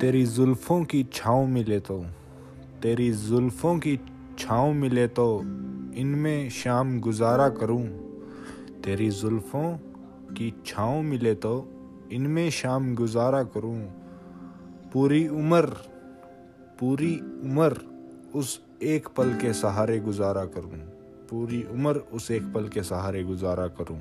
तेरी जुल्फ़ों की छाँव मिले तो तेरी जुल्फ़ों की छाँव मिले तो इनमें शाम गुजारा करूँ। तेरी जुल्फ़ों की छाँव मिले तो इनमें शाम गुजारा करूँ। पूरी उम्र पूरी उम्र उस एक पल के सहारे गुजारा करूँ। पूरी उम्र उस एक पल के सहारे गुजारा करूँ।